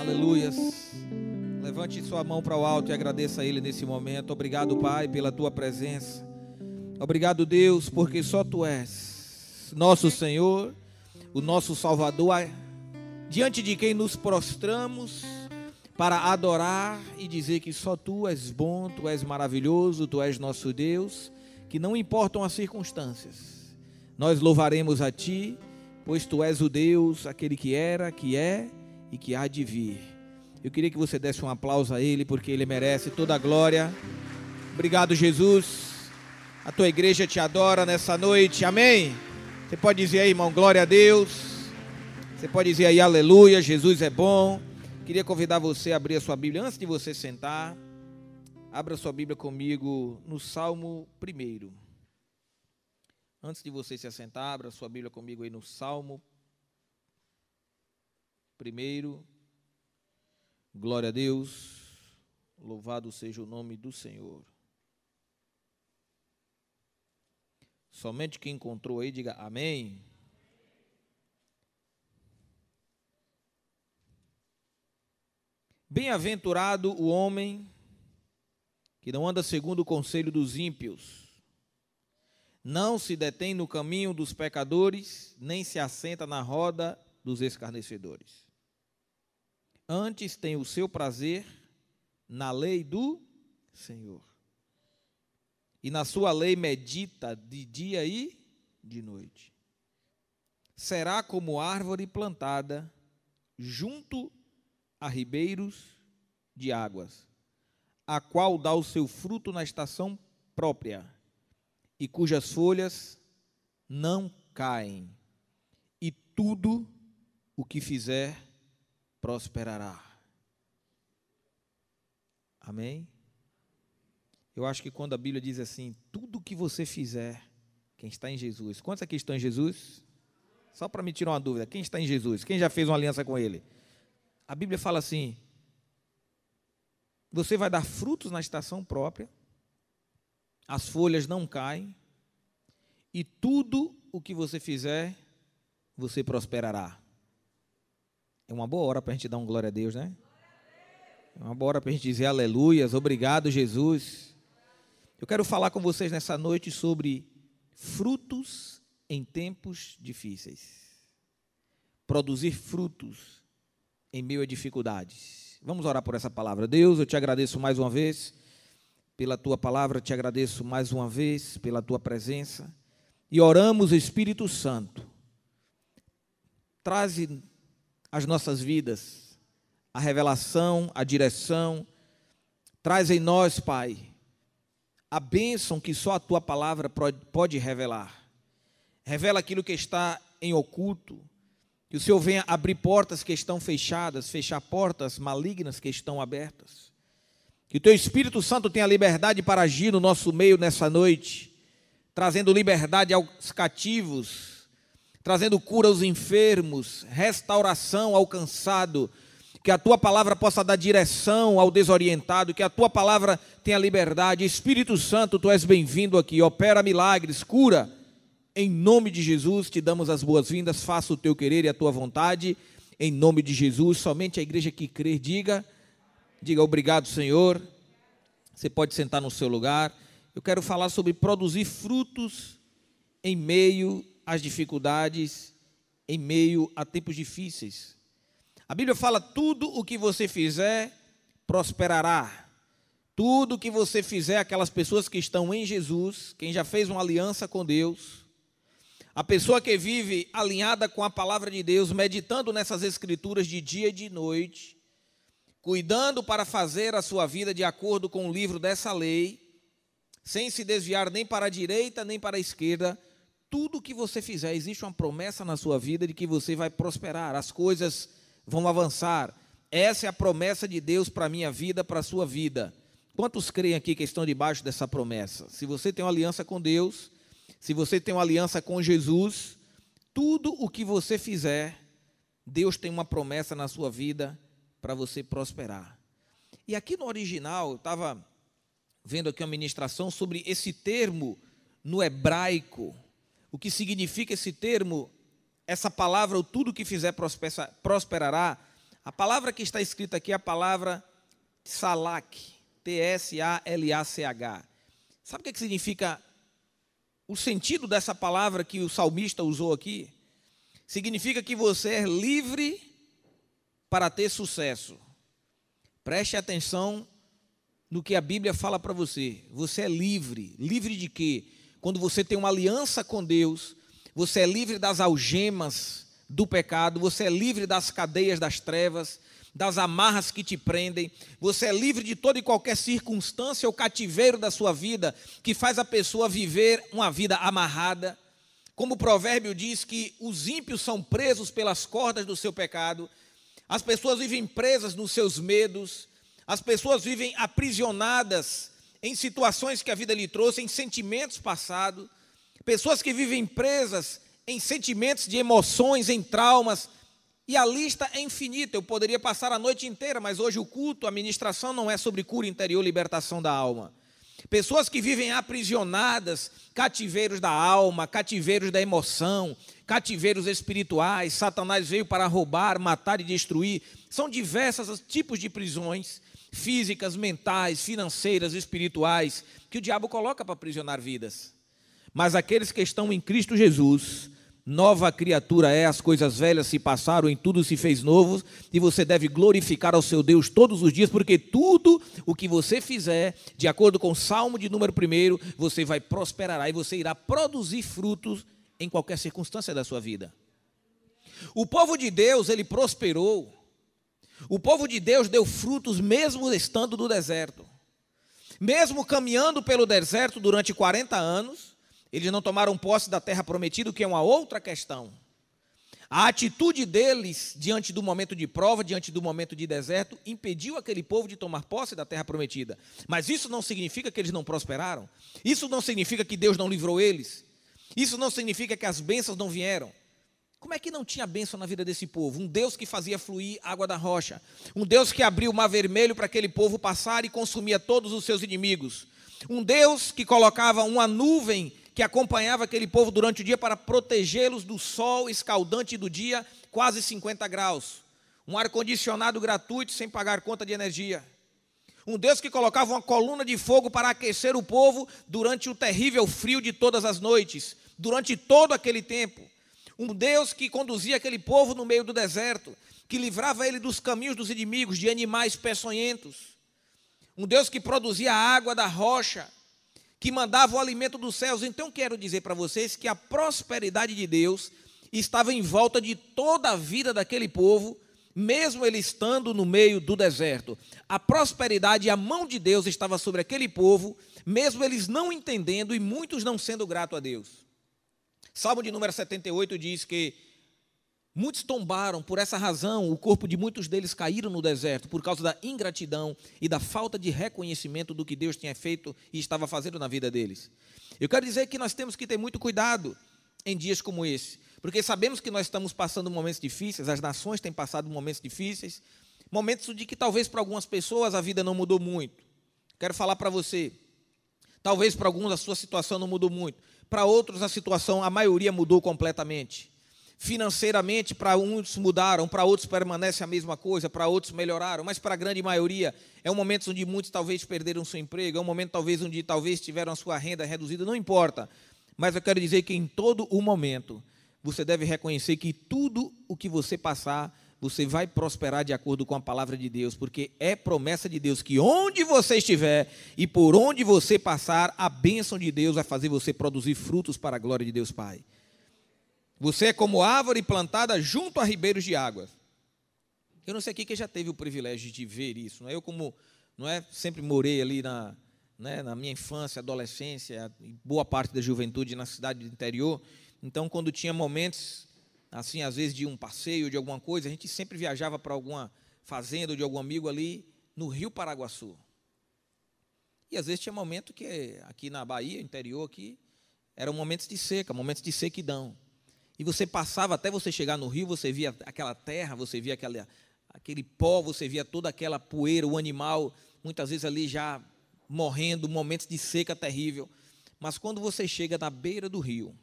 Aleluias. Levante sua mão para o alto e agradeça a Ele nesse momento. Obrigado, Pai, pela tua presença. Obrigado, Deus, porque só tu és nosso Senhor, o nosso Salvador, diante de quem nos prostramos para adorar e dizer que só tu és bom, tu és maravilhoso, tu és nosso Deus, que não importam as circunstâncias. Nós louvaremos a ti, pois tu és o Deus, aquele que era, que é e que há de vir. Eu queria que você desse um aplauso a Ele, porque Ele merece toda a glória. Obrigado, Jesus. A tua igreja te adora nessa noite, amém? Você pode dizer aí, irmão, glória a Deus. Você pode dizer aí, aleluia, Jesus é bom. Queria convidar você a abrir a sua Bíblia antes de você sentar. Abra sua Bíblia comigo no Salmo 1. Antes de você se assentar, abra sua Bíblia comigo aí no Salmo Primeiro, glória a Deus, louvado seja o nome do Senhor. Somente quem encontrou aí, diga amém. Bem-aventurado o homem que não anda segundo o conselho dos ímpios, não se detém no caminho dos pecadores, nem se assenta na roda dos escarnecedores. Antes tem o seu prazer na lei do Senhor. E na sua lei medita de dia e de noite. Será como árvore plantada junto a ribeiros de águas, a qual dá o seu fruto na estação própria, e cujas folhas não caem, e tudo o que fizer prosperará. Amém? Eu acho que quando a Bíblia diz assim, tudo que você fizer, quem está em Jesus. Quantos aqui estão em Jesus? Só para me tirar uma dúvida, quem está em Jesus? Quem já fez uma aliança com Ele? A Bíblia fala assim: você vai dar frutos na estação própria, as folhas não caem, e tudo o que você fizer, você prosperará. É uma boa hora para a gente dar um glória a Deus, né? É uma boa hora para a gente dizer aleluias, obrigado, Jesus. Eu quero falar com vocês nessa noite sobre frutos em tempos difíceis. Produzir frutos em meio a dificuldades. Vamos orar por essa palavra. Deus, eu te agradeço mais uma vez pela tua palavra, te agradeço mais uma vez pela tua presença. E oramos, Espírito Santo, traze as nossas vidas, a revelação, a direção. Traz em nós, Pai, a bênção que só a tua palavra pode revelar. Revela aquilo que está em oculto. Que o Senhor venha abrir portas que estão fechadas, fechar portas malignas que estão abertas. Que o teu Espírito Santo tenha liberdade para agir no nosso meio nessa noite, trazendo liberdade aos cativos, trazendo cura aos enfermos, restauração ao cansado, que a tua palavra possa dar direção ao desorientado, que a tua palavra tenha liberdade. Espírito Santo, tu és bem-vindo aqui, opera milagres, cura. Em nome de Jesus, te damos as boas-vindas, faça o teu querer e a tua vontade. Em nome de Jesus, somente a igreja que crer, diga, diga obrigado, Senhor. Você pode sentar no seu lugar. Eu quero falar sobre produzir frutos em meio as dificuldades em meio a tempos difíceis. A Bíblia fala: tudo o que você fizer prosperará. Tudo o que você fizer, aquelas pessoas que estão em Jesus, quem já fez uma aliança com Deus, a pessoa que vive alinhada com a palavra de Deus, meditando nessas escrituras de dia e de noite, cuidando para fazer a sua vida de acordo com o livro dessa lei, sem se desviar nem para a direita nem para a esquerda, tudo que você fizer, existe uma promessa na sua vida de que você vai prosperar, as coisas vão avançar. Essa é a promessa de Deus para a minha vida, para a sua vida. Quantos creem aqui que estão debaixo dessa promessa? Se você tem uma aliança com Deus, se você tem uma aliança com Jesus, tudo o que você fizer, Deus tem uma promessa na sua vida para você prosperar. E aqui no original, eu estava vendo aqui uma ministração sobre esse termo no hebraico, o que significa esse termo, essa palavra, o tudo que fizer prosperará. A palavra que está escrita aqui é a palavra Salak, T-S-A-L-A-C-H. Sabe o que, que significa o sentido dessa palavra que o salmista usou aqui? Significa que você é livre para ter sucesso. Preste atenção no que a Bíblia fala para você. Você é livre. Livre de quê? Quando você tem uma aliança com Deus, você é livre das algemas do pecado, você é livre das cadeias das trevas, das amarras que te prendem, você é livre de toda e qualquer circunstância ou cativeiro da sua vida que faz a pessoa viver uma vida amarrada. Como o provérbio diz que os ímpios são presos pelas cordas do seu pecado, as pessoas vivem presas nos seus medos, as pessoas vivem aprisionadas em situações que a vida lhe trouxe, em sentimentos passados, pessoas que vivem presas em sentimentos de emoções, em traumas, e a lista é infinita. Eu poderia passar a noite inteira, mas hoje o culto, a ministração não é sobre cura interior, libertação da alma. Pessoas que vivem aprisionadas, cativeiros da alma, cativeiros da emoção, cativeiros espirituais. Satanás veio para roubar, matar e destruir. São diversos tipos de prisões físicas, mentais, financeiras, espirituais, que o diabo coloca para aprisionar vidas. Mas aqueles que estão em Cristo Jesus, nova criatura é, as coisas velhas se passaram, em tudo se fez novo, e você deve glorificar ao seu Deus todos os dias, porque tudo o que você fizer, de acordo com o Salmo de número 1, você vai prosperar e você irá produzir frutos em qualquer circunstância da sua vida. O povo de Deus, ele prosperou. O povo de Deus deu frutos mesmo estando no deserto. Mesmo caminhando pelo deserto durante 40 anos, eles não tomaram posse da terra prometida, que é uma outra questão. A atitude deles diante do momento de prova, diante do momento de deserto, impediu aquele povo de tomar posse da terra prometida. Mas isso não significa que eles não prosperaram. Isso não significa que Deus não livrou eles. Isso não significa que as bênçãos não vieram. Como é que não tinha bênção na vida desse povo? Um Deus que fazia fluir água da rocha. Um Deus que abriu o mar vermelho para aquele povo passar e consumia todos os seus inimigos. Um Deus que colocava uma nuvem que acompanhava aquele povo durante o dia para protegê-los do sol escaldante do dia, quase 50 graus. Um ar-condicionado gratuito sem pagar conta de energia. Um Deus que colocava uma coluna de fogo para aquecer o povo durante o terrível frio de todas as noites, durante todo aquele tempo. Um Deus que conduzia aquele povo no meio do deserto, que livrava ele dos caminhos dos inimigos, de animais peçonhentos. Um Deus que produzia a água da rocha, que mandava o alimento dos céus. Então quero dizer para vocês que a prosperidade de Deus estava em volta de toda a vida daquele povo, mesmo ele estando no meio do deserto. A prosperidade e a mão de Deus estava sobre aquele povo, mesmo eles não entendendo e muitos não sendo grato a Deus. Salmo de número 78 diz que Muitos tombaram, por essa razão, o corpo de muitos deles caíram no deserto, por causa da ingratidão e da falta de reconhecimento do que Deus tinha feito e estava fazendo na vida deles. Eu quero dizer que nós temos que ter muito cuidado em dias como esse, porque sabemos que nós estamos passando momentos difíceis, as nações têm passado momentos difíceis, momentos de que talvez para algumas pessoas a vida não mudou muito. Quero falar para você, talvez para alguns a sua situação não mudou muito, para outros a situação, a maioria mudou completamente. Financeiramente, para uns mudaram, para outros permanece a mesma coisa, para outros melhoraram, mas para a grande maioria é um momento onde muitos talvez perderam seu emprego, é um momento talvez onde talvez tiveram a sua renda reduzida, não importa. Mas eu quero dizer que em todo o momento você deve reconhecer que tudo o que você passar, você vai prosperar de acordo com a palavra de Deus, porque é promessa de Deus que onde você estiver e por onde você passar, a bênção de Deus vai fazer você produzir frutos para a glória de Deus Pai. Você é como árvore plantada junto a ribeiros de águas. Eu não sei aqui quem já teve o privilégio de ver isso. Não é? Eu, como não é, sempre morei ali na, né, na minha infância, adolescência, boa parte da juventude na cidade do interior. Então, quando tinha momentos, assim, às vezes de um passeio, de alguma coisa, a gente sempre viajava para alguma fazenda de algum amigo ali no Rio Paraguaçu. E às vezes tinha momento que aqui na Bahia, interior aqui, eram momentos de seca, momentos de sequidão. E você passava até você chegar no rio, você via aquela terra, você via aquela, aquele pó, você via toda aquela poeira, o animal, muitas vezes ali já morrendo, momentos de seca terrível. Mas quando você chega na beira do rio,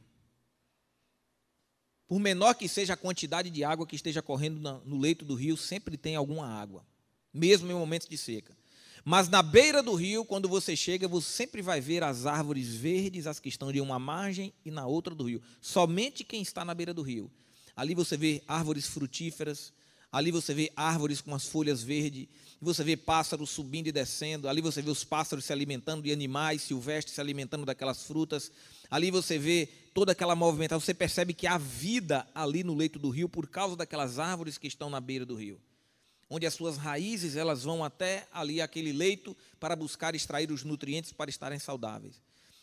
Por menor que seja a quantidade de água que esteja correndo no leito do rio, sempre tem alguma água, mesmo em momentos de seca. Mas na beira do rio, quando você chega, você sempre vai ver as árvores verdes, as que estão de uma margem e na outra do rio. Somente quem está na beira do rio. Ali você vê árvores frutíferas, ali você vê árvores com as folhas verdes, você vê pássaros subindo e descendo, ali você vê os pássaros se alimentando de animais silvestres se alimentando daquelas frutas, ali você vê toda aquela movimentação, você percebe que há vida ali no leito do rio por causa daquelas árvores que estão na beira do rio. Onde as suas raízes elas vão até ali aquele leito para buscar extrair os nutrientes para estarem saudáveis.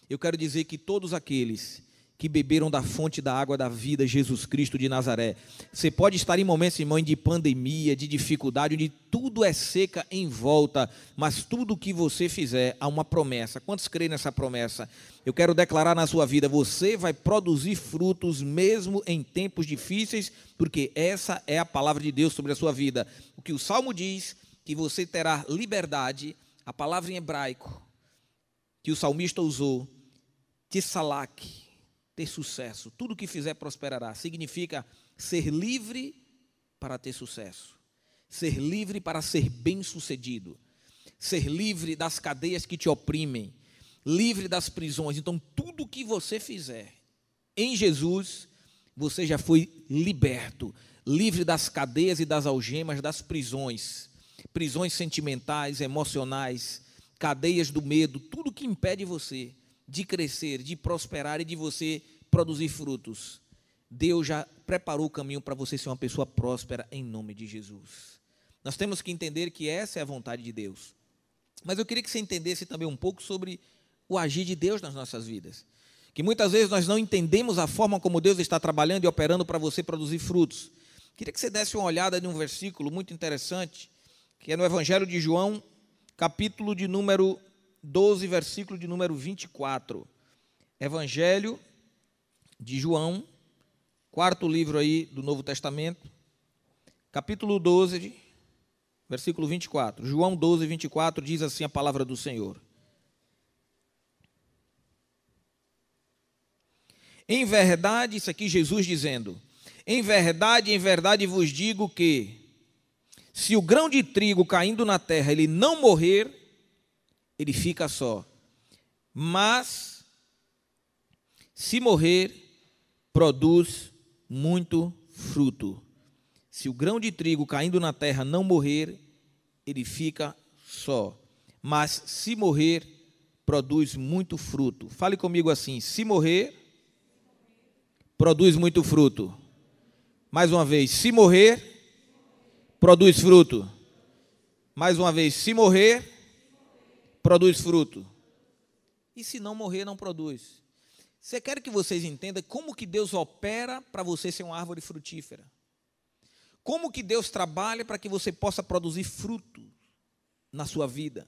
Eu quero dizer que todos aqueles que beberam da fonte da água da vida, Jesus Cristo de Nazaré. Você pode estar em momentos, irmão, de pandemia, de dificuldade, onde tudo é seca em volta, mas tudo que você fizer há uma promessa. Quantos creem nessa promessa? Eu quero declarar na sua vida: você vai produzir frutos mesmo em tempos difíceis, porque essa é a palavra de Deus sobre a sua vida. O que o salmo diz, que você terá liberdade, a palavra em hebraico que o salmista usou, tissalak ter sucesso. Tudo que fizer prosperará. Significa ser livre para ter sucesso. Ser livre para ser bem-sucedido. Ser livre das cadeias que te oprimem. Livre das prisões. Então, tudo que você fizer em Jesus, você já foi liberto. Livre das cadeias e das algemas, das prisões. Prisões sentimentais, emocionais, cadeias do medo, tudo que impede você de crescer, de prosperar e de você produzir frutos, Deus já preparou o caminho para você ser uma pessoa próspera em nome de Jesus. Nós temos que entender que essa é a vontade de Deus. Mas eu queria que você entendesse também um pouco sobre o agir de Deus nas nossas vidas. Que muitas vezes nós não entendemos a forma como Deus está trabalhando e operando para você produzir frutos. Queria que você desse uma olhada em um versículo muito interessante, que é no Evangelho de João, capítulo de número 12, versículo de número 24. Evangelho de João, quarto livro aí do Novo Testamento, capítulo 12, versículo 24. João 12, 24 diz assim a palavra do Senhor. Em verdade, isso aqui Jesus dizendo: Em verdade, em verdade vos digo que se o grão de trigo caindo na terra ele não morrer, ele fica só. Mas, se morrer, produz muito fruto. Se o grão de trigo caindo na terra não morrer, ele fica só. Mas, se morrer, produz muito fruto. Fale comigo assim: se morrer, produz muito fruto. Mais uma vez, se morrer, produz fruto. Mais uma vez, se morrer, produz fruto. E se não morrer, não produz. Você quer que vocês entendam como que Deus opera para você ser uma árvore frutífera? Como que Deus trabalha para que você possa produzir fruto na sua vida?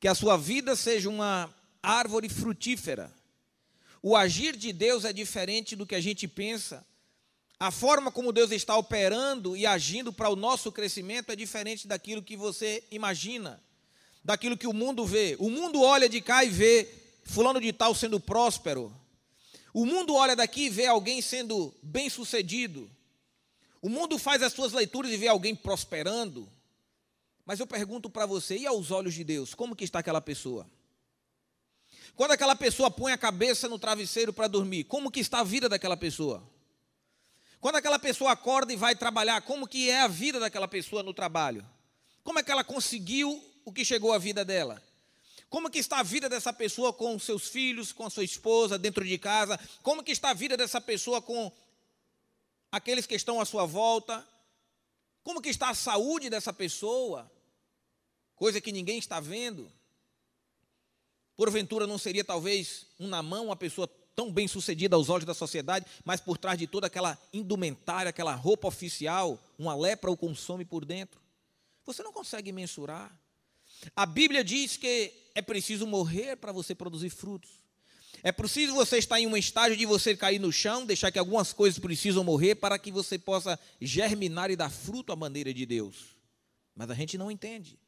Que a sua vida seja uma árvore frutífera. O agir de Deus é diferente do que a gente pensa. A forma como Deus está operando e agindo para o nosso crescimento é diferente daquilo que você imagina daquilo que o mundo vê. O mundo olha de cá e vê fulano de tal sendo próspero. O mundo olha daqui e vê alguém sendo bem-sucedido. O mundo faz as suas leituras e vê alguém prosperando. Mas eu pergunto para você, e aos olhos de Deus, como que está aquela pessoa? Quando aquela pessoa põe a cabeça no travesseiro para dormir, como que está a vida daquela pessoa? Quando aquela pessoa acorda e vai trabalhar, como que é a vida daquela pessoa no trabalho? Como é que ela conseguiu o que chegou à vida dela? Como que está a vida dessa pessoa com seus filhos, com a sua esposa, dentro de casa? Como que está a vida dessa pessoa com aqueles que estão à sua volta? Como que está a saúde dessa pessoa? Coisa que ninguém está vendo. Porventura não seria talvez um na mão uma pessoa tão bem sucedida aos olhos da sociedade, mas por trás de toda aquela indumentária, aquela roupa oficial, uma lepra o consome por dentro. Você não consegue mensurar. A Bíblia diz que é preciso morrer para você produzir frutos. É preciso você estar em um estágio de você cair no chão, deixar que algumas coisas precisam morrer para que você possa germinar e dar fruto à maneira de Deus. Mas a gente não entende.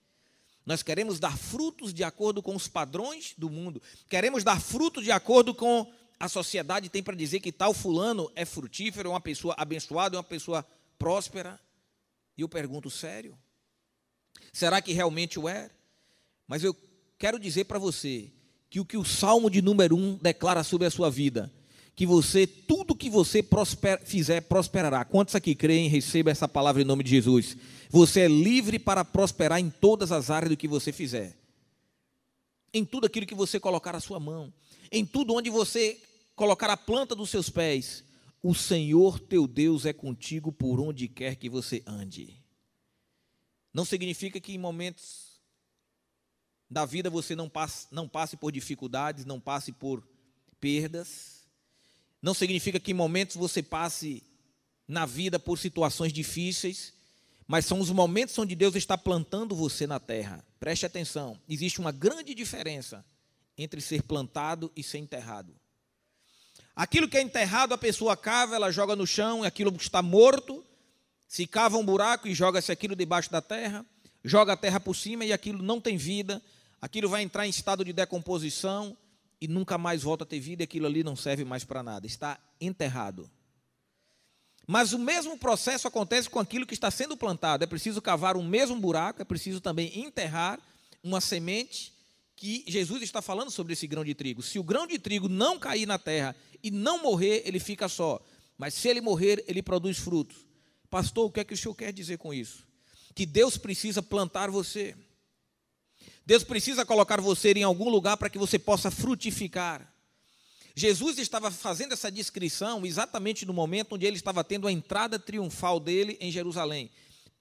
Nós queremos dar frutos de acordo com os padrões do mundo. Queremos dar frutos de acordo com a sociedade tem para dizer que tal fulano é frutífero, é uma pessoa abençoada, é uma pessoa próspera. E eu pergunto, sério? Será que realmente o é? Mas eu quero dizer para você que o que o Salmo de número 1 declara sobre a sua vida, que você, tudo que você prosper, fizer, prosperará. Quantos aqui creem, receba essa palavra em nome de Jesus? Você é livre para prosperar em todas as áreas do que você fizer. Em tudo aquilo que você colocar a sua mão, em tudo onde você colocar a planta dos seus pés, o Senhor teu Deus é contigo por onde quer que você ande. Não significa que em momentos da vida você não passe, não passe por dificuldades, não passe por perdas. Não significa que em momentos você passe na vida por situações difíceis, mas são os momentos onde Deus está plantando você na terra. Preste atenção, existe uma grande diferença entre ser plantado e ser enterrado. Aquilo que é enterrado, a pessoa cava, ela joga no chão, aquilo está morto, se cava um buraco e joga-se aquilo debaixo da terra, joga a terra por cima e aquilo não tem vida, aquilo vai entrar em estado de decomposição e nunca mais volta a ter vida, aquilo ali não serve mais para nada, está enterrado. Mas o mesmo processo acontece com aquilo que está sendo plantado. É preciso cavar um mesmo buraco, é preciso também enterrar uma semente que Jesus está falando sobre esse grão de trigo. Se o grão de trigo não cair na terra e não morrer, ele fica só. Mas se ele morrer, ele produz frutos. Pastor, o que é que o senhor quer dizer com isso? Que Deus precisa plantar você. Deus precisa colocar você em algum lugar para que você possa frutificar. Jesus estava fazendo essa descrição exatamente no momento onde ele estava tendo a entrada triunfal dele em Jerusalém.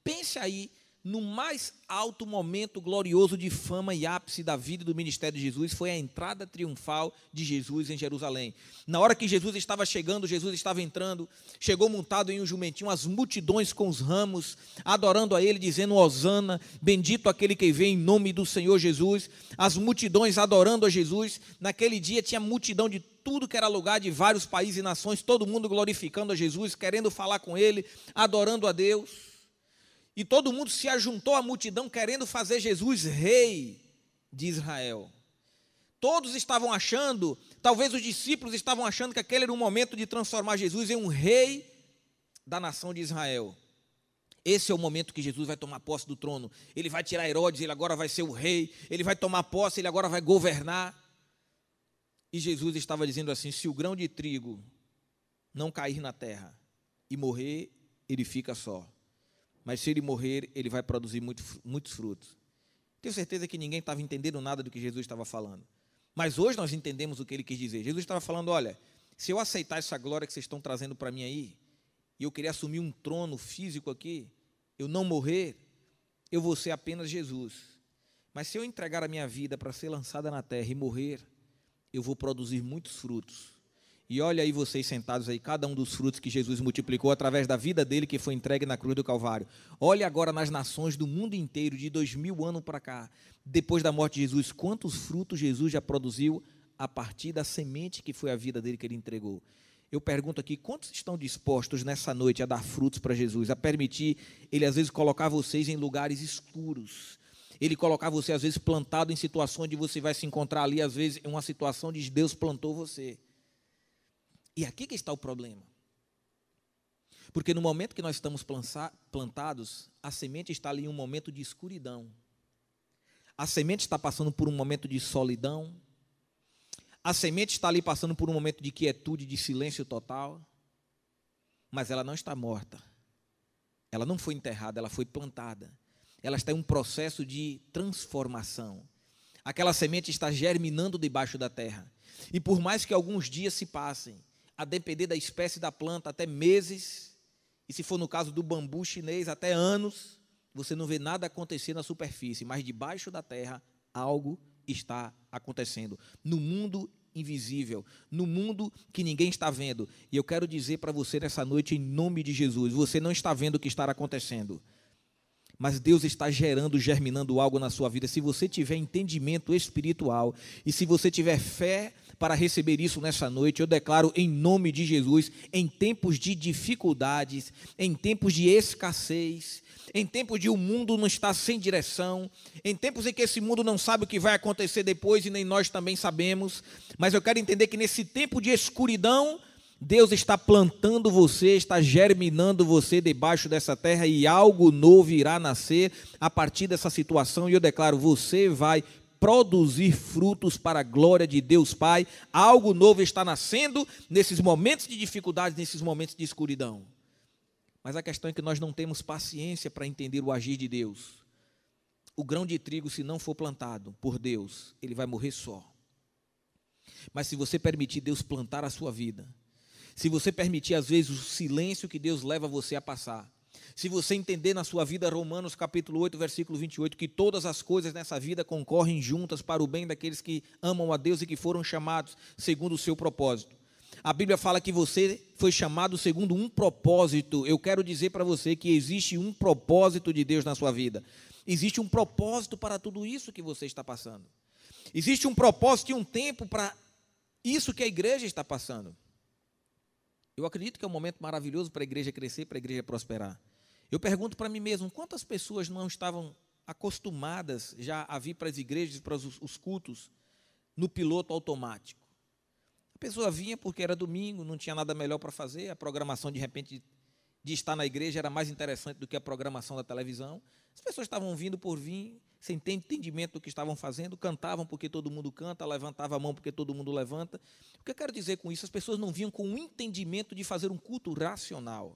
Pense aí no mais alto momento glorioso de fama e ápice da vida do ministério de Jesus foi a entrada triunfal de Jesus em Jerusalém. Na hora que Jesus estava chegando, Jesus estava entrando, chegou montado em um jumentinho, as multidões com os ramos, adorando a ele, dizendo: Hosana, bendito aquele que vem em nome do Senhor Jesus. As multidões adorando a Jesus. Naquele dia tinha multidão de tudo que era lugar de vários países e nações, todo mundo glorificando a Jesus, querendo falar com ele, adorando a Deus. E todo mundo se ajuntou à multidão querendo fazer Jesus rei de Israel. Todos estavam achando, talvez os discípulos estavam achando que aquele era o momento de transformar Jesus em um rei da nação de Israel. Esse é o momento que Jesus vai tomar posse do trono. Ele vai tirar Herodes, ele agora vai ser o rei. Ele vai tomar posse, ele agora vai governar. E Jesus estava dizendo assim: se o grão de trigo não cair na terra e morrer, ele fica só mas se ele morrer, ele vai produzir muito, muitos frutos. Tenho certeza que ninguém estava entendendo nada do que Jesus estava falando. Mas hoje nós entendemos o que ele quis dizer. Jesus estava falando: olha, se eu aceitar essa glória que vocês estão trazendo para mim aí, e eu querer assumir um trono físico aqui, eu não morrer, eu vou ser apenas Jesus. Mas se eu entregar a minha vida para ser lançada na terra e morrer, eu vou produzir muitos frutos. E olha aí vocês sentados aí, cada um dos frutos que Jesus multiplicou através da vida dele que foi entregue na cruz do Calvário. Olha agora nas nações do mundo inteiro, de dois mil anos para cá, depois da morte de Jesus, quantos frutos Jesus já produziu a partir da semente que foi a vida dele que ele entregou. Eu pergunto aqui, quantos estão dispostos nessa noite a dar frutos para Jesus, a permitir ele às vezes colocar vocês em lugares escuros, ele colocar você às vezes plantado em situações onde você vai se encontrar ali, às vezes em uma situação onde Deus plantou você. E aqui que está o problema. Porque no momento que nós estamos plantados, a semente está ali em um momento de escuridão. A semente está passando por um momento de solidão. A semente está ali passando por um momento de quietude, de silêncio total. Mas ela não está morta. Ela não foi enterrada, ela foi plantada. Ela está em um processo de transformação. Aquela semente está germinando debaixo da terra. E por mais que alguns dias se passem, a depender da espécie da planta, até meses, e se for no caso do bambu chinês, até anos, você não vê nada acontecer na superfície, mas debaixo da terra algo está acontecendo. No mundo invisível, no mundo que ninguém está vendo. E eu quero dizer para você nessa noite, em nome de Jesus: você não está vendo o que está acontecendo. Mas Deus está gerando, germinando algo na sua vida. Se você tiver entendimento espiritual e se você tiver fé para receber isso nessa noite, eu declaro em nome de Jesus, em tempos de dificuldades, em tempos de escassez, em tempos de o mundo não estar sem direção, em tempos em que esse mundo não sabe o que vai acontecer depois e nem nós também sabemos, mas eu quero entender que nesse tempo de escuridão, Deus está plantando você, está germinando você debaixo dessa terra e algo novo irá nascer a partir dessa situação. E eu declaro: você vai produzir frutos para a glória de Deus Pai. Algo novo está nascendo nesses momentos de dificuldade, nesses momentos de escuridão. Mas a questão é que nós não temos paciência para entender o agir de Deus. O grão de trigo, se não for plantado por Deus, ele vai morrer só. Mas se você permitir Deus plantar a sua vida, se você permitir, às vezes, o silêncio que Deus leva você a passar, se você entender na sua vida Romanos capítulo 8, versículo 28, que todas as coisas nessa vida concorrem juntas para o bem daqueles que amam a Deus e que foram chamados segundo o seu propósito. A Bíblia fala que você foi chamado segundo um propósito. Eu quero dizer para você que existe um propósito de Deus na sua vida. Existe um propósito para tudo isso que você está passando. Existe um propósito e um tempo para isso que a igreja está passando. Eu acredito que é um momento maravilhoso para a igreja crescer, para a igreja prosperar. Eu pergunto para mim mesmo, quantas pessoas não estavam acostumadas já a vir para as igrejas, para os, os cultos, no piloto automático? A pessoa vinha porque era domingo, não tinha nada melhor para fazer, a programação de repente de estar na igreja era mais interessante do que a programação da televisão. As pessoas estavam vindo por vir, sem ter entendimento do que estavam fazendo, cantavam porque todo mundo canta, levantavam a mão porque todo mundo levanta. O que eu quero dizer com isso? As pessoas não vinham com o entendimento de fazer um culto racional.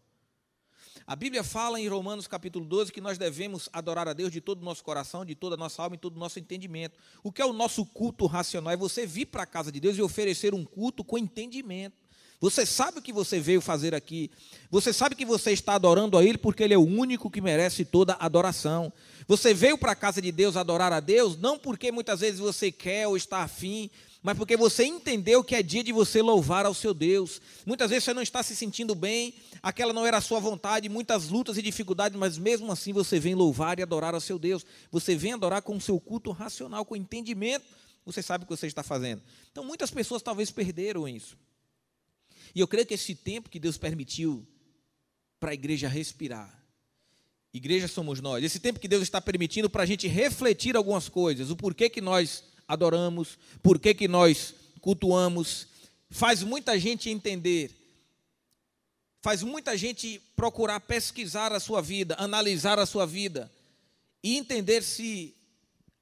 A Bíblia fala em Romanos capítulo 12 que nós devemos adorar a Deus de todo o nosso coração, de toda a nossa alma e todo o nosso entendimento. O que é o nosso culto racional? É você vir para a casa de Deus e oferecer um culto com entendimento. Você sabe o que você veio fazer aqui. Você sabe que você está adorando a Ele porque Ele é o único que merece toda adoração. Você veio para a casa de Deus adorar a Deus, não porque muitas vezes você quer ou está afim, mas porque você entendeu que é dia de você louvar ao seu Deus. Muitas vezes você não está se sentindo bem, aquela não era a sua vontade, muitas lutas e dificuldades, mas mesmo assim você vem louvar e adorar ao seu Deus. Você vem adorar com o seu culto racional, com entendimento, você sabe o que você está fazendo. Então muitas pessoas talvez perderam isso. E eu creio que esse tempo que Deus permitiu para a igreja respirar, igreja somos nós, esse tempo que Deus está permitindo para a gente refletir algumas coisas, o porquê que nós adoramos, porquê que nós cultuamos, faz muita gente entender, faz muita gente procurar pesquisar a sua vida, analisar a sua vida e entender se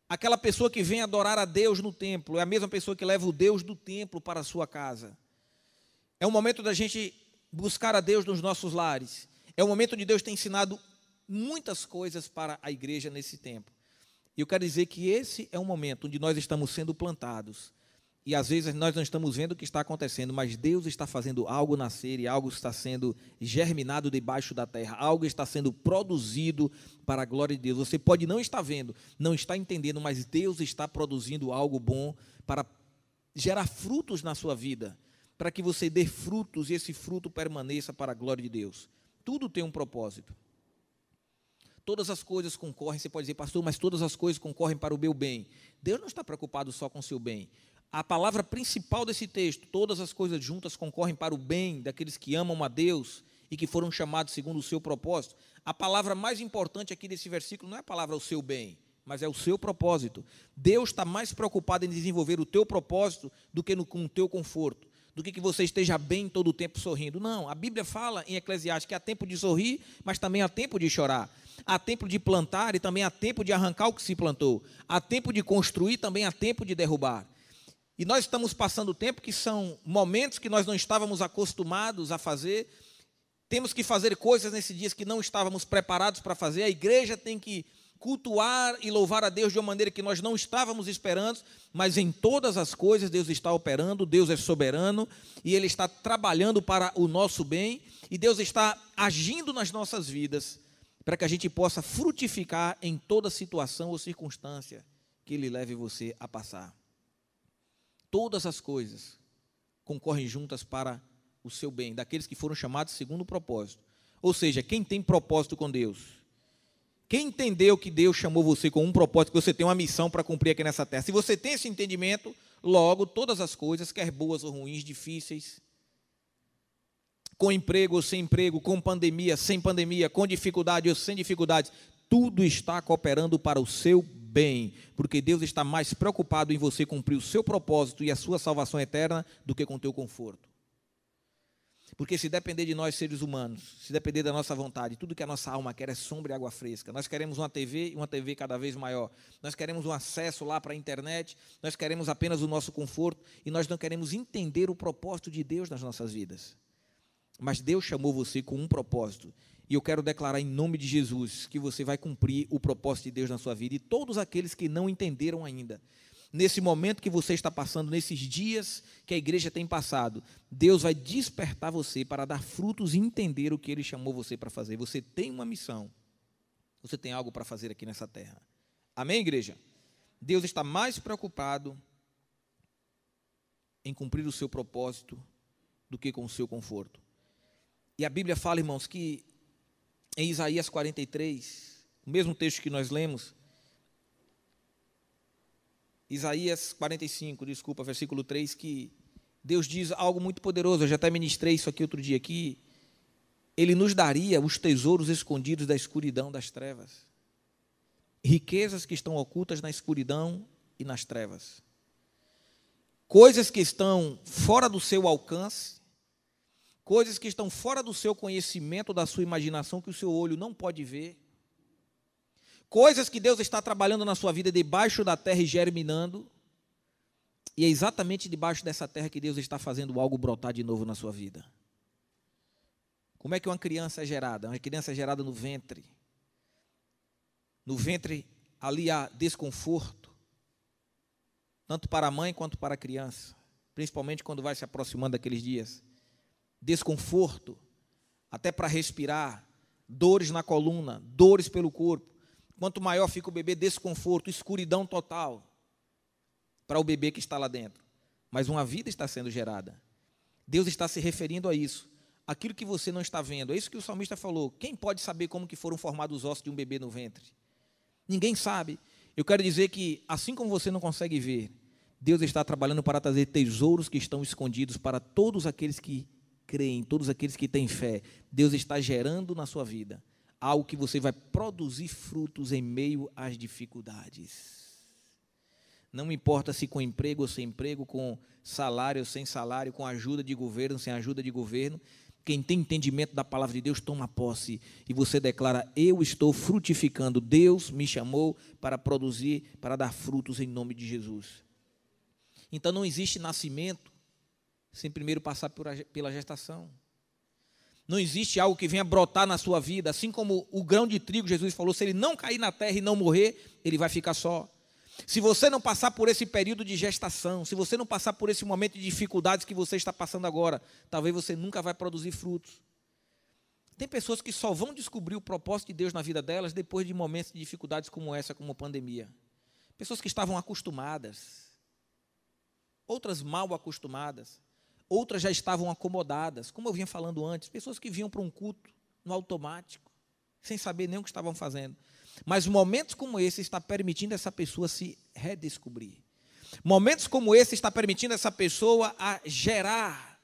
aquela pessoa que vem adorar a Deus no templo é a mesma pessoa que leva o Deus do templo para a sua casa. É o momento da gente buscar a Deus nos nossos lares. É o momento de Deus ter ensinado muitas coisas para a igreja nesse tempo. E eu quero dizer que esse é um momento onde nós estamos sendo plantados. E às vezes nós não estamos vendo o que está acontecendo, mas Deus está fazendo algo nascer e algo está sendo germinado debaixo da terra, algo está sendo produzido para a glória de Deus. Você pode não estar vendo, não está entendendo, mas Deus está produzindo algo bom para gerar frutos na sua vida para que você dê frutos e esse fruto permaneça para a glória de Deus. Tudo tem um propósito. Todas as coisas concorrem, você pode dizer, pastor, mas todas as coisas concorrem para o meu bem. Deus não está preocupado só com o seu bem. A palavra principal desse texto, todas as coisas juntas concorrem para o bem daqueles que amam a Deus e que foram chamados segundo o seu propósito. A palavra mais importante aqui desse versículo não é a palavra o seu bem, mas é o seu propósito. Deus está mais preocupado em desenvolver o teu propósito do que no, com o teu conforto do que que você esteja bem todo o tempo sorrindo. Não, a Bíblia fala em Eclesiastes que há tempo de sorrir, mas também há tempo de chorar. Há tempo de plantar e também há tempo de arrancar o que se plantou. Há tempo de construir, também há tempo de derrubar. E nós estamos passando tempo que são momentos que nós não estávamos acostumados a fazer. Temos que fazer coisas nesses dias que não estávamos preparados para fazer. A igreja tem que cultuar e louvar a Deus de uma maneira que nós não estávamos esperando, mas em todas as coisas Deus está operando, Deus é soberano e Ele está trabalhando para o nosso bem e Deus está agindo nas nossas vidas para que a gente possa frutificar em toda situação ou circunstância que Ele leve você a passar. Todas as coisas concorrem juntas para o seu bem, daqueles que foram chamados segundo o propósito. Ou seja, quem tem propósito com Deus, Quem entendeu que Deus chamou você com um propósito, que você tem uma missão para cumprir aqui nessa terra? Se você tem esse entendimento, logo todas as coisas, quer boas ou ruins, difíceis, com emprego ou sem emprego, com pandemia, sem pandemia, com dificuldade ou sem dificuldades, tudo está cooperando para o seu bem, porque Deus está mais preocupado em você cumprir o seu propósito e a sua salvação eterna do que com o teu conforto. Porque se depender de nós, seres humanos, se depender da nossa vontade, tudo que a nossa alma quer é sombra e água fresca. Nós queremos uma TV e uma TV cada vez maior. Nós queremos um acesso lá para a internet, nós queremos apenas o nosso conforto e nós não queremos entender o propósito de Deus nas nossas vidas. Mas Deus chamou você com um propósito. E eu quero declarar em nome de Jesus que você vai cumprir o propósito de Deus na sua vida. E todos aqueles que não entenderam ainda, nesse momento que você está passando, nesses dias que a igreja tem passado, Deus vai despertar você para dar frutos e entender o que Ele chamou você para fazer. Você tem uma missão, você tem algo para fazer aqui nessa terra. Amém, igreja? Deus está mais preocupado em cumprir o seu propósito do que com o seu conforto. E a Bíblia fala, irmãos, que em Isaías 43, o mesmo texto que nós lemos, Isaías 45, desculpa, versículo 3, que Deus diz algo muito poderoso, eu já até ministrei isso aqui outro dia aqui. Ele nos daria os tesouros escondidos da escuridão das trevas. Riquezas que estão ocultas na escuridão e nas trevas. Coisas que estão fora do seu alcance, coisas que estão fora do seu conhecimento, da sua imaginação, que o seu olho não pode ver Coisas que Deus está trabalhando na sua vida debaixo da terra e germinando. E é exatamente debaixo dessa terra que Deus está fazendo algo brotar de novo na sua vida. Como é que uma criança é gerada? Uma criança é gerada no ventre. No ventre ali há desconforto, tanto para a mãe quanto para a criança, principalmente quando vai se aproximando daqueles dias. Desconforto, até para respirar, dores na coluna, dores pelo corpo. Quanto maior fica o bebê, desconforto, escuridão total para o bebê que está lá dentro. Mas uma vida está sendo gerada. Deus está se referindo a isso. Aquilo que você não está vendo. É isso que o salmista falou. Quem pode saber como que foram formados os ossos de um bebê no ventre? Ninguém sabe. Eu quero dizer que, assim como você não consegue ver, Deus está trabalhando para trazer tesouros que estão escondidos para todos aqueles que creem, todos aqueles que têm fé. Deus está gerando na sua vida algo que você vai produzir frutos em meio às dificuldades. Não importa se com emprego ou sem emprego, com salário ou sem salário, com ajuda de governo, sem ajuda de governo, quem tem entendimento da palavra de Deus toma posse e você declara: Eu estou frutificando. Deus me chamou para produzir, para dar frutos em nome de Jesus. Então não existe nascimento sem primeiro passar pela gestação. Não existe algo que venha brotar na sua vida, assim como o grão de trigo, Jesus falou, se ele não cair na terra e não morrer, ele vai ficar só. Se você não passar por esse período de gestação, se você não passar por esse momento de dificuldades que você está passando agora, talvez você nunca vai produzir frutos. Tem pessoas que só vão descobrir o propósito de Deus na vida delas depois de momentos de dificuldades como essa, como a pandemia. Pessoas que estavam acostumadas, outras mal acostumadas. Outras já estavam acomodadas, como eu vinha falando antes, pessoas que vinham para um culto no automático, sem saber nem o que estavam fazendo. Mas momentos como esse está permitindo essa pessoa se redescobrir. Momentos como esse está permitindo essa pessoa a gerar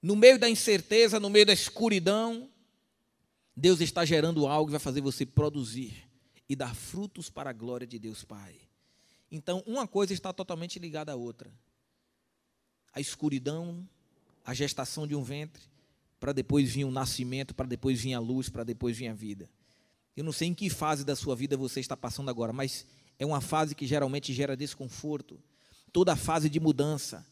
no meio da incerteza, no meio da escuridão, Deus está gerando algo que vai fazer você produzir e dar frutos para a glória de Deus Pai. Então, uma coisa está totalmente ligada à outra a escuridão, a gestação de um ventre, para depois vir o um nascimento, para depois vir a luz, para depois vir a vida. Eu não sei em que fase da sua vida você está passando agora, mas é uma fase que geralmente gera desconforto. Toda fase de mudança,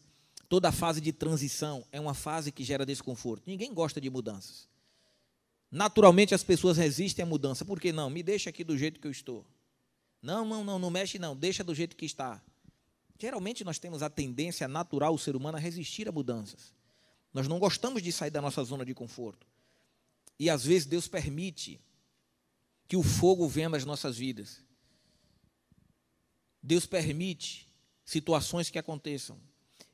toda fase de transição é uma fase que gera desconforto. Ninguém gosta de mudanças. Naturalmente as pessoas resistem à mudança. Por que não? Me deixa aqui do jeito que eu estou. Não, não, não, não mexe não, deixa do jeito que está. Geralmente nós temos a tendência natural, o ser humano, a resistir a mudanças. Nós não gostamos de sair da nossa zona de conforto. E às vezes Deus permite que o fogo venha nas nossas vidas. Deus permite situações que aconteçam,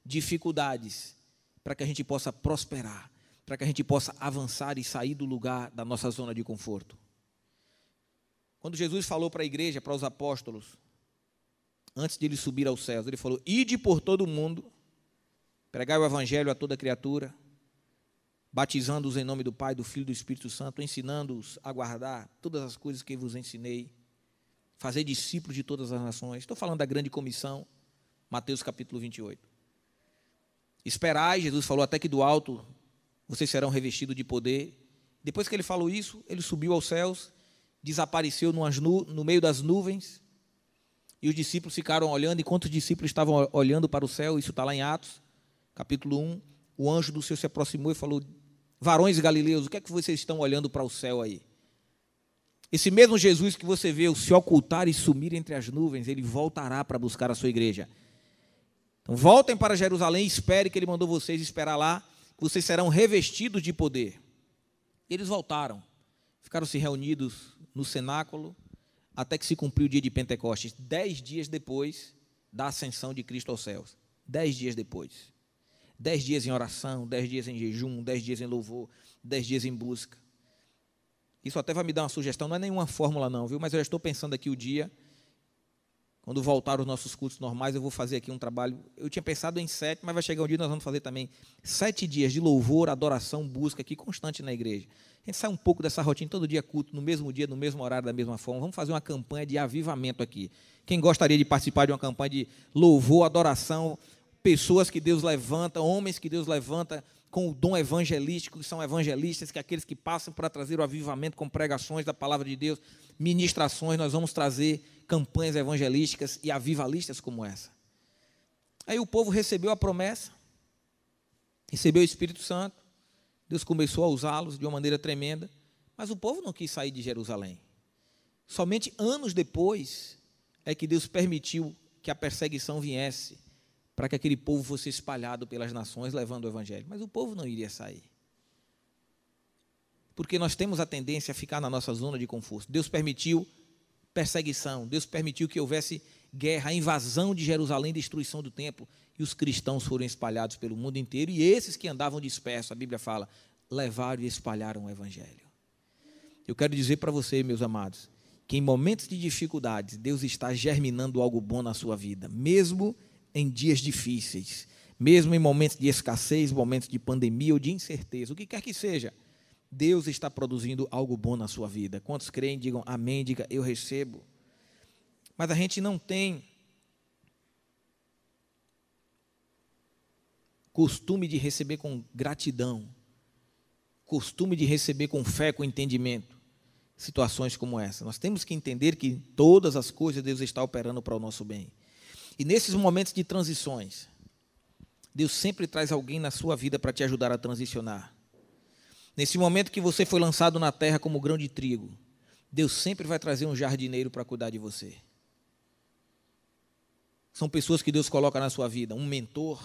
dificuldades, para que a gente possa prosperar, para que a gente possa avançar e sair do lugar da nossa zona de conforto. Quando Jesus falou para a igreja, para os apóstolos, antes de ele subir aos céus, ele falou: Ide por todo o mundo, pregai o evangelho a toda criatura, batizando-os em nome do Pai, do Filho e do Espírito Santo, ensinando-os a guardar todas as coisas que vos ensinei, fazer discípulos de todas as nações. Estou falando da grande comissão, Mateus capítulo 28. Esperai, Jesus falou até que do alto vocês serão revestidos de poder. Depois que ele falou isso, ele subiu aos céus, desapareceu no meio das nuvens, e os discípulos ficaram olhando, enquanto os discípulos estavam olhando para o céu, isso está lá em Atos, capítulo 1, o anjo do Senhor se aproximou e falou: Varões galileus, o que é que vocês estão olhando para o céu aí? Esse mesmo Jesus que você vê se ocultar e sumir entre as nuvens, ele voltará para buscar a sua igreja. Então voltem para Jerusalém e espere que ele mandou vocês esperar lá, que vocês serão revestidos de poder. Eles voltaram, ficaram se reunidos no cenáculo, até que se cumpriu o dia de Pentecostes, dez dias depois da ascensão de Cristo aos céus. Dez dias depois. Dez dias em oração, dez dias em jejum, dez dias em louvor, dez dias em busca. Isso até vai me dar uma sugestão, não é nenhuma fórmula não, viu? Mas eu já estou pensando aqui o dia quando voltar os nossos cultos normais, eu vou fazer aqui um trabalho. Eu tinha pensado em sete, mas vai chegar um dia nós vamos fazer também sete dias de louvor, adoração, busca aqui constante na igreja. A gente sai um pouco dessa rotina, todo dia culto, no mesmo dia, no mesmo horário, da mesma forma. Vamos fazer uma campanha de avivamento aqui. Quem gostaria de participar de uma campanha de louvor, adoração, pessoas que Deus levanta, homens que Deus levanta com o dom evangelístico, que são evangelistas, que é aqueles que passam para trazer o avivamento com pregações da palavra de Deus, ministrações, nós vamos trazer campanhas evangelísticas e avivalistas como essa. Aí o povo recebeu a promessa, recebeu o Espírito Santo, Deus começou a usá-los de uma maneira tremenda, mas o povo não quis sair de Jerusalém. Somente anos depois é que Deus permitiu que a perseguição viesse para que aquele povo fosse espalhado pelas nações levando o evangelho. Mas o povo não iria sair. Porque nós temos a tendência a ficar na nossa zona de conforto. Deus permitiu perseguição. Deus permitiu que houvesse guerra, invasão de Jerusalém, destruição do templo, e os cristãos foram espalhados pelo mundo inteiro, e esses que andavam dispersos, a Bíblia fala, levaram e espalharam o evangelho. Eu quero dizer para você, meus amados, que em momentos de dificuldades, Deus está germinando algo bom na sua vida, mesmo em dias difíceis, mesmo em momentos de escassez, momentos de pandemia ou de incerteza, o que quer que seja. Deus está produzindo algo bom na sua vida. Quantos creem, digam amém, diga eu recebo. Mas a gente não tem costume de receber com gratidão, costume de receber com fé, com entendimento, situações como essa. Nós temos que entender que todas as coisas Deus está operando para o nosso bem. E nesses momentos de transições, Deus sempre traz alguém na sua vida para te ajudar a transicionar. Nesse momento que você foi lançado na terra como grão de trigo, Deus sempre vai trazer um jardineiro para cuidar de você. São pessoas que Deus coloca na sua vida, um mentor,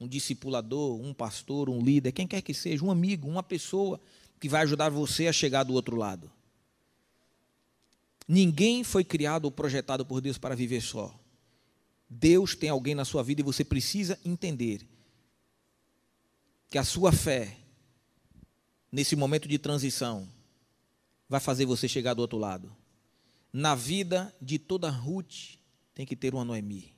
um discipulador, um pastor, um líder, quem quer que seja, um amigo, uma pessoa que vai ajudar você a chegar do outro lado. Ninguém foi criado ou projetado por Deus para viver só. Deus tem alguém na sua vida e você precisa entender que a sua fé nesse momento de transição, vai fazer você chegar do outro lado. Na vida de toda Ruth tem que ter uma Noemi.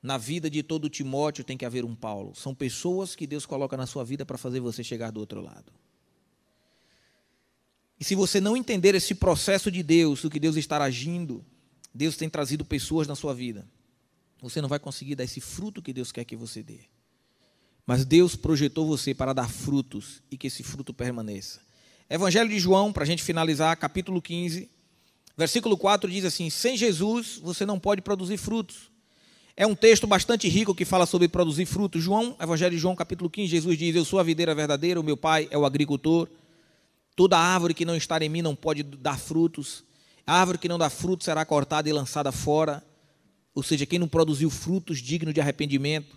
Na vida de todo Timóteo tem que haver um Paulo. São pessoas que Deus coloca na sua vida para fazer você chegar do outro lado. E se você não entender esse processo de Deus, o que Deus está agindo, Deus tem trazido pessoas na sua vida. Você não vai conseguir dar esse fruto que Deus quer que você dê. Mas Deus projetou você para dar frutos e que esse fruto permaneça. Evangelho de João, para a gente finalizar, capítulo 15, versículo 4 diz assim: Sem Jesus você não pode produzir frutos. É um texto bastante rico que fala sobre produzir frutos. João, Evangelho de João, capítulo 15, Jesus diz: Eu sou a videira verdadeira, o meu pai é o agricultor. Toda árvore que não está em mim não pode dar frutos. A árvore que não dá frutos será cortada e lançada fora. Ou seja, quem não produziu frutos dignos de arrependimento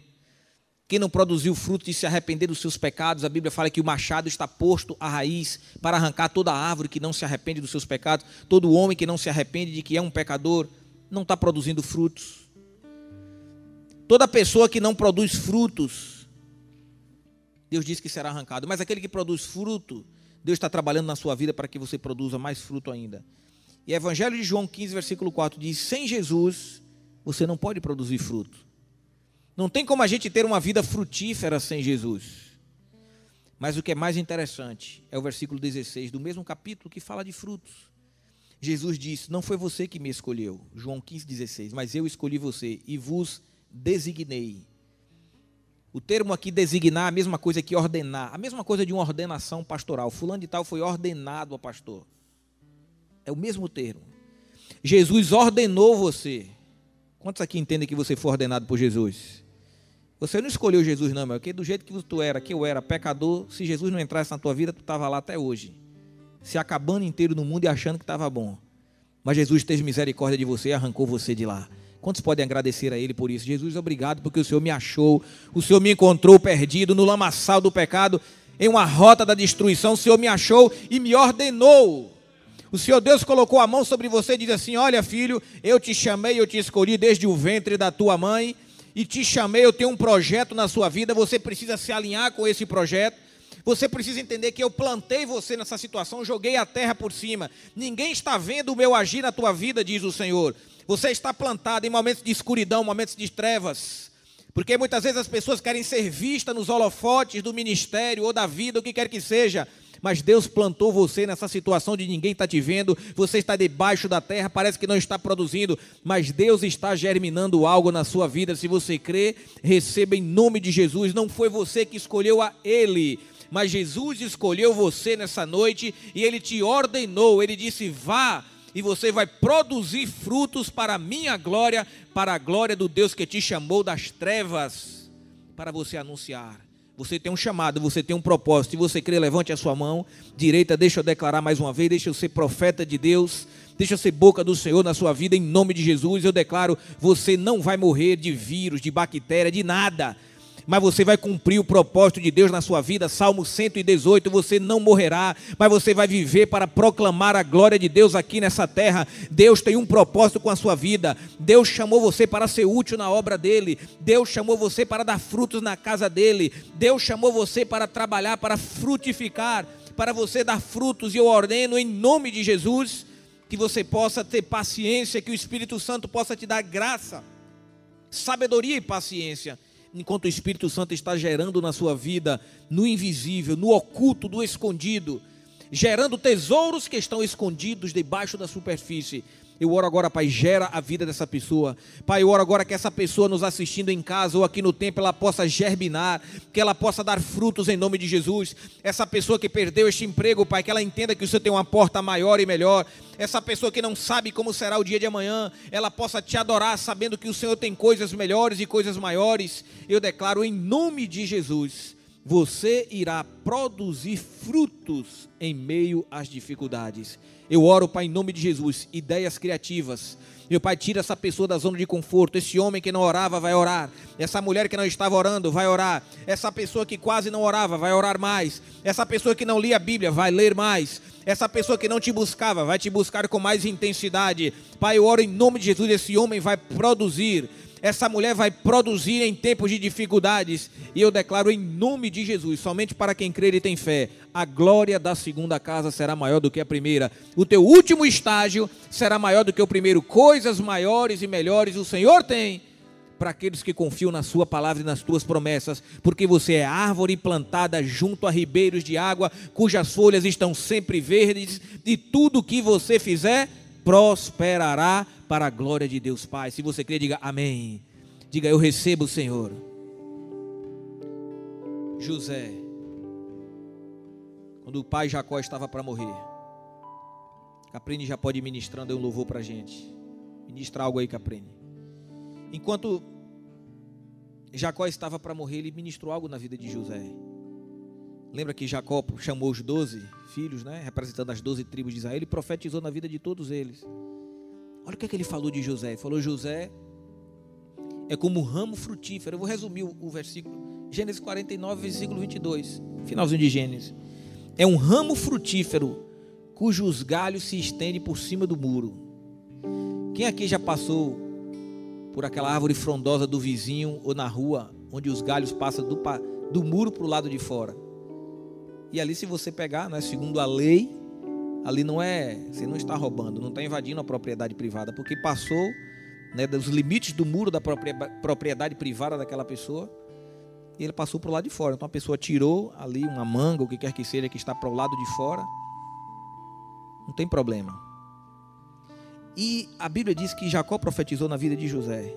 quem não produziu fruto de se arrepender dos seus pecados, a Bíblia fala que o machado está posto à raiz para arrancar toda árvore que não se arrepende dos seus pecados, todo homem que não se arrepende de que é um pecador, não está produzindo frutos. Toda pessoa que não produz frutos, Deus diz que será arrancado, mas aquele que produz fruto, Deus está trabalhando na sua vida para que você produza mais fruto ainda. E Evangelho de João 15, versículo 4 diz: Sem Jesus, você não pode produzir fruto. Não tem como a gente ter uma vida frutífera sem Jesus. Mas o que é mais interessante é o versículo 16 do mesmo capítulo que fala de frutos. Jesus disse: Não foi você que me escolheu, João 15, 16, mas eu escolhi você e vos designei. O termo aqui designar é a mesma coisa que ordenar, a mesma coisa de uma ordenação pastoral. Fulano de tal foi ordenado a pastor. É o mesmo termo. Jesus ordenou você. Quantos aqui entendem que você foi ordenado por Jesus? Você não escolheu Jesus, não, meu, porque do jeito que tu era, que eu era, pecador, se Jesus não entrasse na tua vida, tu estava lá até hoje. Se acabando inteiro no mundo e achando que estava bom. Mas Jesus teve misericórdia de você e arrancou você de lá. Quantos podem agradecer a Ele por isso? Jesus, obrigado porque o Senhor me achou, o Senhor me encontrou perdido no lamaçal do pecado, em uma rota da destruição, o Senhor me achou e me ordenou. O Senhor Deus colocou a mão sobre você e diz assim: Olha, filho, eu te chamei, eu te escolhi desde o ventre da tua mãe e te chamei, eu tenho um projeto na sua vida, você precisa se alinhar com esse projeto. Você precisa entender que eu plantei você nessa situação, joguei a terra por cima. Ninguém está vendo o meu agir na tua vida, diz o Senhor. Você está plantado em momentos de escuridão, momentos de trevas. Porque muitas vezes as pessoas querem ser vistas nos holofotes do ministério ou da vida, o que quer que seja. Mas Deus plantou você nessa situação de ninguém está te vendo, você está debaixo da terra, parece que não está produzindo, mas Deus está germinando algo na sua vida. Se você crê, receba em nome de Jesus. Não foi você que escolheu a Ele, mas Jesus escolheu você nessa noite e Ele te ordenou. Ele disse: vá e você vai produzir frutos para a minha glória, para a glória do Deus que te chamou das trevas, para você anunciar. Você tem um chamado, você tem um propósito. Se você crê, levante a sua mão direita. Deixa eu declarar mais uma vez. Deixa eu ser profeta de Deus. Deixa eu ser boca do Senhor na sua vida, em nome de Jesus. Eu declaro: você não vai morrer de vírus, de bactéria, de nada mas você vai cumprir o propósito de Deus na sua vida. Salmo 118: você não morrerá, mas você vai viver para proclamar a glória de Deus aqui nessa terra. Deus tem um propósito com a sua vida. Deus chamou você para ser útil na obra dele. Deus chamou você para dar frutos na casa dele. Deus chamou você para trabalhar, para frutificar, para você dar frutos. E eu ordeno em nome de Jesus que você possa ter paciência, que o Espírito Santo possa te dar graça, sabedoria e paciência enquanto o Espírito Santo está gerando na sua vida, no invisível, no oculto, do escondido, gerando tesouros que estão escondidos debaixo da superfície. Eu oro agora, Pai, gera a vida dessa pessoa. Pai, eu oro agora que essa pessoa nos assistindo em casa ou aqui no templo, ela possa germinar, que ela possa dar frutos em nome de Jesus. Essa pessoa que perdeu este emprego, Pai, que ela entenda que o Senhor tem uma porta maior e melhor. Essa pessoa que não sabe como será o dia de amanhã, ela possa te adorar sabendo que o Senhor tem coisas melhores e coisas maiores. Eu declaro em nome de Jesus você irá produzir frutos em meio às dificuldades. Eu oro, Pai, em nome de Jesus, ideias criativas. Meu Pai, tira essa pessoa da zona de conforto. Esse homem que não orava vai orar. Essa mulher que não estava orando vai orar. Essa pessoa que quase não orava vai orar mais. Essa pessoa que não lia a Bíblia vai ler mais. Essa pessoa que não te buscava vai te buscar com mais intensidade. Pai, eu oro em nome de Jesus. Esse homem vai produzir essa mulher vai produzir em tempos de dificuldades. E eu declaro em nome de Jesus, somente para quem crer e tem fé, a glória da segunda casa será maior do que a primeira. O teu último estágio será maior do que o primeiro. Coisas maiores e melhores o Senhor tem para aqueles que confiam na sua palavra e nas tuas promessas, porque você é árvore plantada junto a ribeiros de água, cujas folhas estão sempre verdes, e tudo que você fizer prosperará para a glória de Deus Pai. Se você crê, diga amém. Diga eu recebo, Senhor. José, quando o pai Jacó estava para morrer, Caprine já pode ir ministrando um louvor para a gente. Ministra algo aí, Caprine. Enquanto Jacó estava para morrer, ele ministrou algo na vida de José. Lembra que Jacó chamou os doze filhos, né, representando as doze tribos de Israel, e profetizou na vida de todos eles. Olha o que, é que ele falou de José. Ele falou: José é como um ramo frutífero. Eu vou resumir o, o versículo. Gênesis 49, versículo 22. Finalzinho de Gênesis. É um ramo frutífero cujos galhos se estendem por cima do muro. Quem aqui já passou por aquela árvore frondosa do vizinho ou na rua, onde os galhos passam do, do muro para o lado de fora? E ali, se você pegar, né, segundo a lei, ali não é, você não está roubando, não está invadindo a propriedade privada, porque passou né, dos limites do muro da propriedade privada daquela pessoa, e ele passou para o lado de fora. Então a pessoa tirou ali uma manga, o que quer que seja, que está para o lado de fora, não tem problema. E a Bíblia diz que Jacó profetizou na vida de José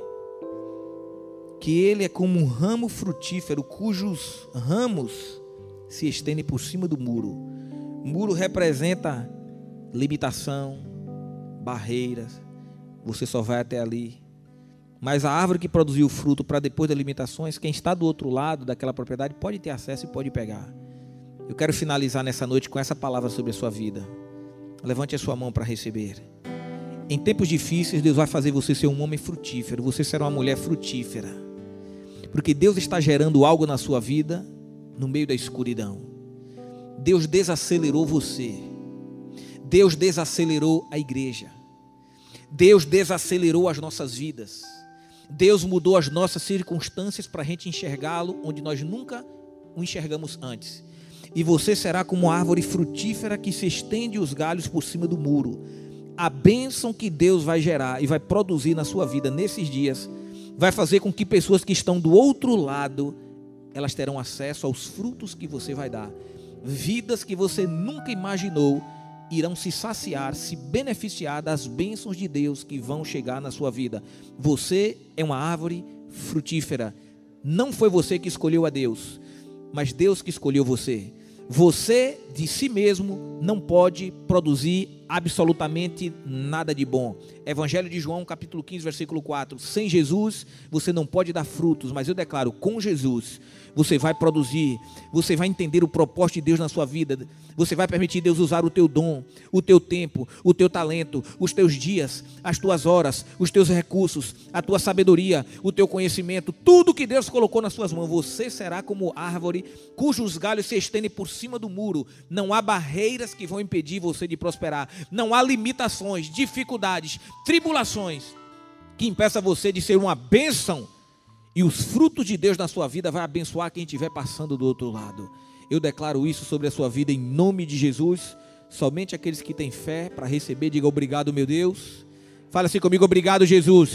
que ele é como um ramo frutífero cujos ramos se estendem por cima do muro. O muro representa limitação, barreiras. Você só vai até ali. Mas a árvore que produziu fruto para depois das limitações, quem está do outro lado daquela propriedade pode ter acesso e pode pegar. Eu quero finalizar nessa noite com essa palavra sobre a sua vida. Levante a sua mão para receber. Em tempos difíceis, Deus vai fazer você ser um homem frutífero. Você será uma mulher frutífera. Porque Deus está gerando algo na sua vida no meio da escuridão. Deus desacelerou você. Deus desacelerou a igreja. Deus desacelerou as nossas vidas. Deus mudou as nossas circunstâncias para a gente enxergá-lo onde nós nunca o enxergamos antes. E você será como uma árvore frutífera que se estende os galhos por cima do muro. A bênção que Deus vai gerar e vai produzir na sua vida nesses dias vai fazer com que pessoas que estão do outro lado elas terão acesso aos frutos que você vai dar. Vidas que você nunca imaginou irão se saciar, se beneficiar das bênçãos de Deus que vão chegar na sua vida. Você é uma árvore frutífera. Não foi você que escolheu a Deus, mas Deus que escolheu você. Você de si mesmo não pode produzir absolutamente nada de bom. Evangelho de João, capítulo 15, versículo 4. Sem Jesus, você não pode dar frutos, mas eu declaro, com Jesus, você vai produzir, você vai entender o propósito de Deus na sua vida, você vai permitir Deus usar o teu dom, o teu tempo, o teu talento, os teus dias, as tuas horas, os teus recursos, a tua sabedoria, o teu conhecimento, tudo que Deus colocou nas suas mãos. Você será como árvore cujos galhos se estendem por cima do muro. Não há barreiras que vão impedir você de prosperar, não há limitações, dificuldades, tribulações que impeça você de ser uma bênção e os frutos de Deus na sua vida vai abençoar quem estiver passando do outro lado. Eu declaro isso sobre a sua vida em nome de Jesus. Somente aqueles que têm fé para receber, diga obrigado, meu Deus. Fala assim comigo, obrigado, Jesus.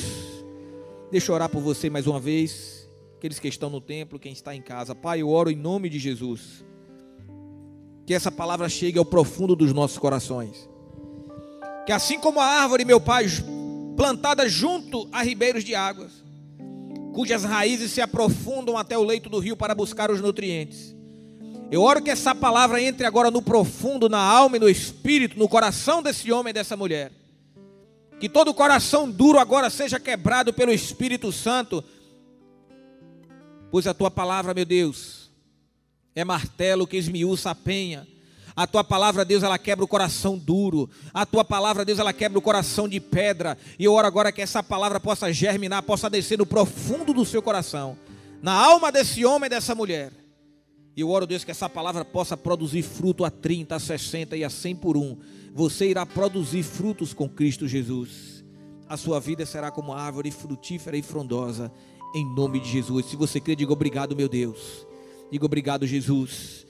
Deixa eu orar por você mais uma vez. Aqueles que estão no templo, quem está em casa. Pai, eu oro em nome de Jesus. Que essa palavra chegue ao profundo dos nossos corações. Que assim como a árvore, meu Pai, plantada junto a ribeiros de águas, cujas raízes se aprofundam até o leito do rio para buscar os nutrientes. Eu oro que essa palavra entre agora no profundo, na alma e no espírito, no coração desse homem e dessa mulher. Que todo coração duro agora seja quebrado pelo Espírito Santo, pois a tua palavra, meu Deus, é martelo que esmiuça a penha a tua palavra, Deus, ela quebra o coração duro. A tua palavra, Deus, ela quebra o coração de pedra. E eu oro agora que essa palavra possa germinar, possa descer no profundo do seu coração, na alma desse homem e dessa mulher. E eu oro, Deus, que essa palavra possa produzir fruto a 30, a 60 e a 100 por um. Você irá produzir frutos com Cristo Jesus. A sua vida será como árvore frutífera e frondosa, em nome de Jesus. Se você crê, diga obrigado, meu Deus. Diga obrigado, Jesus.